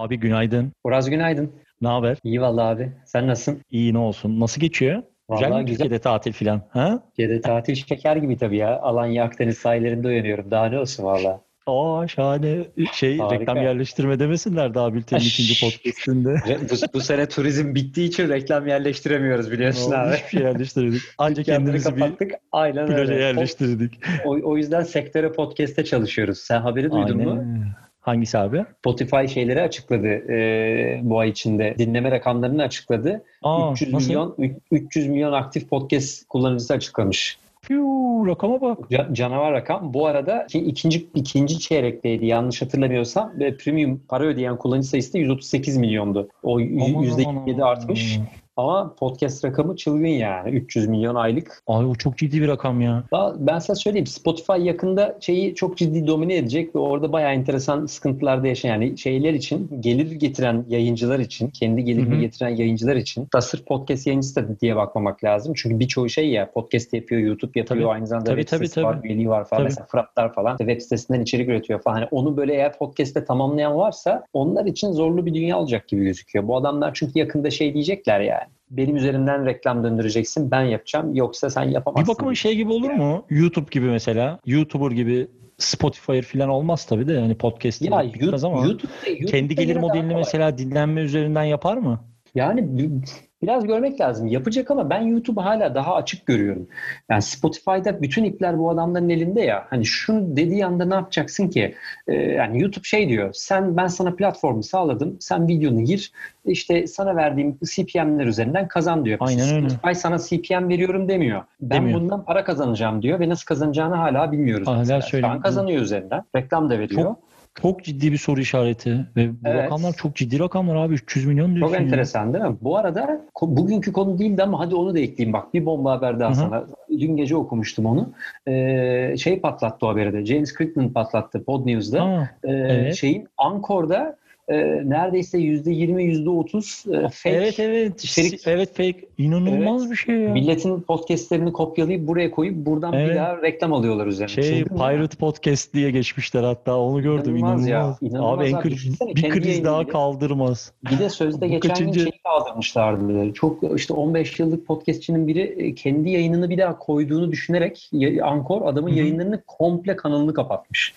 Abi günaydın. Uraz günaydın. Ne haber? İyi vallahi abi. Sen nasılsın? İyi ne olsun. Nasıl geçiyor? Vallahi güzel mi güzel. Türkiye'de tatil filan? Ha? Türkiye'de tatil şeker gibi tabii ya. Alanya Akdeniz sahillerinde uyanıyorum. Daha ne olsun valla. Aa şahane. Şey Harika. reklam yerleştirme demesinler daha bültenin ikinci podcastinde. bu, bu sene turizm bittiği için reklam yerleştiremiyoruz biliyorsun abi. Hiçbir şey yerleştirdik. Ancak kendimizi bir kapattık. Aynen plaja öyle. yerleştirdik. O, o yüzden sektöre podcast'te çalışıyoruz. Sen haberi duydun mu? Hangisi abi? Spotify şeyleri açıkladı e, bu ay içinde. Dinleme rakamlarını açıkladı. Aa, 300 nasıl? milyon 300 milyon aktif podcast kullanıcısı açıklamış. Piu, rakama bak. Ca- canavar rakam. Bu arada ki ikinci ikinci çeyrekteydi yanlış hatırlamıyorsam ve premium para ödeyen kullanıcı sayısı da 138 milyondu. O yüzde aman, %27 aman. artmış. Ama podcast rakamı çılgın yani. 300 milyon aylık. Ay o çok ciddi bir rakam ya. Daha- Ben sana söyleyeyim Spotify yakında şeyi çok ciddi domine edecek ve orada bayağı enteresan sıkıntılarda yaşayan yani şeyler için gelir getiren yayıncılar için kendi gelirini getiren yayıncılar için da sırf podcast yayıncısı da diye bakmamak lazım. Çünkü birçoğu şey ya podcast yapıyor, YouTube yapıyor, Tabii. aynı zamanda Tabii, web tabii, sitesi var, tabii. üyeliği var falan. Tabii. Mesela Fıratlar falan web sitesinden içerik üretiyor falan. Hani onu böyle eğer podcast'te tamamlayan varsa onlar için zorlu bir dünya olacak gibi gözüküyor. Bu adamlar çünkü yakında şey diyecekler yani. Benim üzerimden reklam döndüreceksin, ben yapacağım. Yoksa sen yapamazsın. Bir bakıma şey gibi olur mu? YouTube gibi mesela. YouTuber gibi Spotify falan olmaz tabii de. Yani podcast Ya bitmez YouTube, ama. YouTube'da, Kendi gelir modelini mesela dinlenme üzerinden yapar mı? Yani bi- biraz görmek lazım. Yapacak ama ben YouTube'u hala daha açık görüyorum. Yani Spotify'da bütün ipler bu adamların elinde ya. Hani şunu dediği anda ne yapacaksın ki? Ee, yani YouTube şey diyor. Sen ben sana platformu sağladım. Sen videonu gir. İşte sana verdiğim CPM'ler üzerinden kazan diyor. Aynen öyle. Spotify sana CPM veriyorum demiyor. Ben Demiyor. bundan para kazanacağım diyor ve nasıl kazanacağını hala bilmiyoruz. Hala mesela. Şu söyleyeyim. an kazanıyor üzerinden. Reklam da veriyor. Çok Çok ciddi bir soru işareti ve bu Evet. rakamlar çok ciddi rakamlar abi 300 milyon diyorsun Çok ya. enteresan değil mi? Bu arada bugünkü konu değildi ama hadi onu da ekleyeyim. Bak bir bomba haber daha Hı hı. sana. Dün gece okumuştum onu. Ee, şey patlattı o haberi de. James Crickman patlattı Pod News'da. Ha, Ee, evet. Şeyin Ankor'da e, neredeyse %20 %30 e, fake evet evet. içerik- Evet fake. İnanılmaz Evet. bir şey ya. milletin podcastlerini kopyalayıp buraya koyup buradan Evet. bir daha reklam alıyorlar üzerine. Şey ya. Pirate Podcast diye geçmişler hatta onu gördüm İnanılmaz inanılmaz. ya, inanılmaz abi abi. Anchor bir kendi kriz daha yayınıyla- kaldırmaz. Bir de sözde geçen kaçıncı? gün şeyi kaldırmışlardı. Çok işte 15 yıllık podcastçinin biri e, kendi yayınını bir daha koyduğunu düşünerek Ankor adamın Hı hı. yayınlarını komple kanalını kapatmış.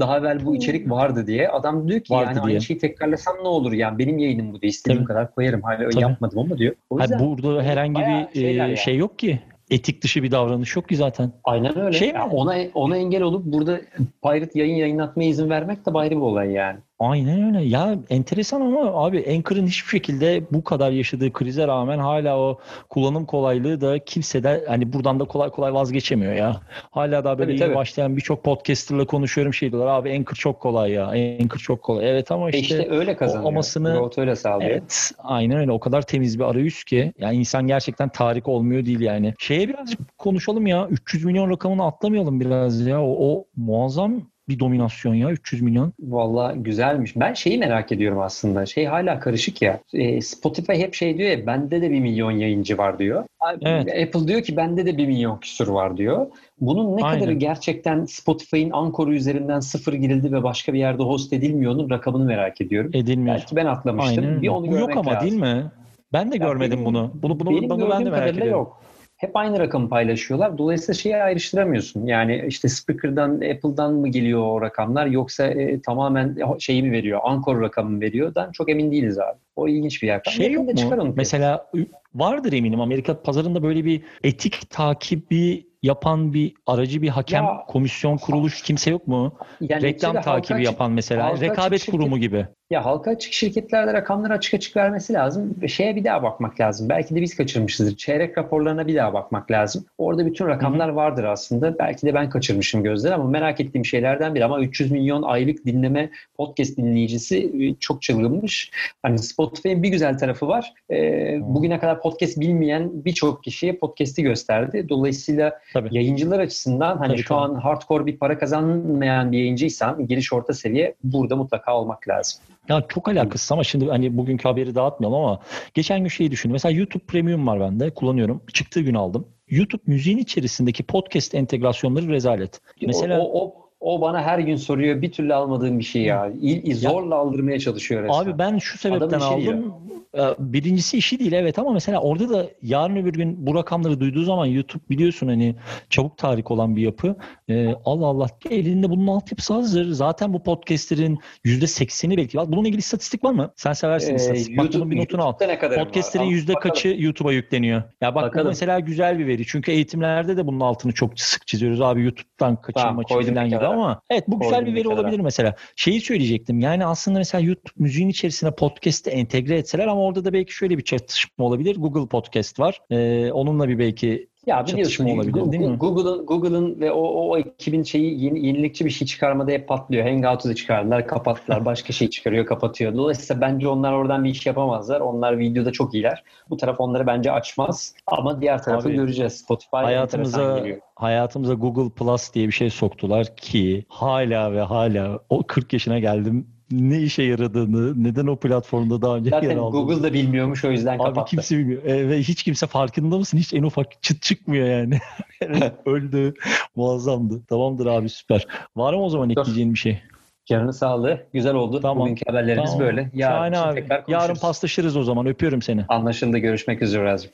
Daha evvel bu içerik vardı diye. Adam diyor ki Vardı yani diye. aynı şeyi tekrarlasam ne olur yani benim yayınım bu diye istediğim Tabii. kadar koyarım. Hala Tabii. yapmadım ama diyor. O yüzden burada herhangi bir e, yani. şey yok ki. Etik dışı bir davranış yok ki zaten. aynen öyle. Şey Ya mi? ona ona engel olup burada pirate yayın yayınlatmaya izin vermek de ayrı bir olay yani. Aynen öyle. Ya enteresan ama abi Anchor'ın hiçbir şekilde bu kadar yaşadığı krize rağmen hala o kullanım kolaylığı da kimse de hani buradan da kolay kolay vazgeçemiyor ya. Hala daha böyle Tabii, tabii. başlayan birçok podcaster'la konuşuyorum şey diyorlar abi Anchor çok kolay ya. Anchor çok kolay. Evet ama E işte, işte öyle kazanıyor. amasını- Growth öyle sağlıyor. Evet, aynen öyle. O kadar temiz bir arayüz ki. Yani insan gerçekten tarih olmuyor değil yani. Şeye birazcık konuşalım ya. 300 milyon rakamını atlamayalım biraz ya. O, o muazzam bir dominasyon ya 300 milyon. Vallahi güzelmiş. Ben şeyi merak ediyorum aslında. Şey hala karışık ya. E, Spotify hep şey diyor ya bende de bir milyon yayıncı var diyor. Evet. Apple diyor ki bende de bir milyon küsur var diyor. Bunun ne Aynen. kadarı gerçekten Spotify'ın Ankor'u üzerinden sıfır girildi ve başka bir yerde host edilmiyor onun rakamını merak ediyorum. Edilmiyor. Belki ben atlamıştım. Aynen. Bir onu Bu yok ama lazım. değil mi? Ben de Ya görmedim benim- bunu. Bunu bunu, Benim bunu ben de merak ediyorum. yok. Hep aynı rakamı paylaşıyorlar. Dolayısıyla şeyi ayrıştıramıyorsun. Yani işte Spreaker'dan, Apple'dan mı geliyor o rakamlar yoksa e, tamamen şeyi mi veriyor, Anchor rakamı mı veriyor? Dan çok emin değiliz abi. O ilginç bir rakam. Şey yok mu? Mesela vardır eminim Amerika pazarında böyle bir etik takibi yapan bir aracı bir hakem, Ya- komisyon, kuruluş kimse yok mu? Yani Reklam halka takibi açık- yapan mesela. halka Rekabet şirket- kurumu gibi. Ya halka açık şirketlerde rakamları açık açık vermesi lazım. Şeye bir daha bakmak lazım. Belki de biz kaçırmışızdır. Çeyrek raporlarına bir daha bakmak lazım. Orada bütün rakamlar vardır aslında. Belki de ben kaçırmışım gözler ama merak ettiğim şeylerden biri. Ama 300 milyon aylık dinleme podcast dinleyicisi e, çok çılgınmış. Hani Spotify'ın bir güzel tarafı var. Ee, bugüne kadar podcast bilmeyen birçok kişiye podcast'i gösterdi. Dolayısıyla Tabii. yayıncılar açısından hani Tabii, şu an hardcore bir para kazanmayan bir yayıncıysan giriş orta seviye burada mutlaka olmak lazım. Ya çok alakasız ama şimdi hani bugünkü haberi dağıtmayalım ama geçen gün şeyi düşün. Mesela YouTube Premium var bende kullanıyorum. Çıktığı gün aldım. YouTube müziğin içerisindeki podcast entegrasyonları rezalet. Mesela o, o, O bana her gün soruyor. Bir türlü almadığım bir şey ya. İl, zorla aldırmaya çalışıyor resmen. Abi ben şu sebepten aldım. Ee, birincisi işi değil evet ama mesela orada da yarın öbür gün bu rakamları duyduğu zaman YouTube biliyorsun hani çabuk tarih olan bir yapı. Ee, Allah Allah elinde bunun altyapısı hazır. Zaten bu podcastlerin %80'i belki. Bununla ilgili istatistik var mı? Sen seversin ee, istatistik. Bak bunun bir notunu al. Podcastlerin yüzde kaçı YouTube'a yükleniyor? Ya bak bakalım. bu mesela güzel bir veri. Çünkü eğitimlerde de bunun altını çok sık çiziyoruz. Abi YouTube'dan kaçırma tamam, falan gibi ama evet bu güzel bir veri olabilir mesela. Şeyi söyleyecektim. Yani aslında mesela YouTube müziğin içerisine podcast'ı entegre etseler ama orada da belki şöyle bir çatışma olabilir. Google Podcast var. Ee, onunla bir belki ya biliyorsun olabilir değil mi? Google'ın Google'ın ve o, o ekibin şeyi yeni, yenilikçi bir şey çıkarmada hep patlıyor. Hangout'u da çıkardılar, kapattılar. Başka şey çıkarıyor, kapatıyor. Dolayısıyla bence onlar oradan bir iş yapamazlar. Onlar videoda çok iyiler. Bu taraf onları bence açmaz. Ama diğer tarafı Abi, göreceğiz. Spotify hayatımıza hayatımıza Google Plus diye bir şey soktular ki hala ve hala o 40 yaşına geldim ne işe yaradığını, neden o platformda daha önce Zaten yer aldığını. Google da bilmiyormuş o yüzden kapattı. Abi kimse bilmiyor. E, ve hiç kimse farkında mısın? Hiç en ufak çıt çıkmıyor yani. Öldü. Muazzamdı. Tamamdır abi süper. Var mı o zaman ekleyeceğin bir şey? Canını sağlığı. Güzel oldu. Tamam. Bugünkü haberlerimiz tamam. böyle. Yarın, abi. Yarın paslaşırız o zaman. Öpüyorum seni. Anlaşıldı. Görüşmek üzere Razım.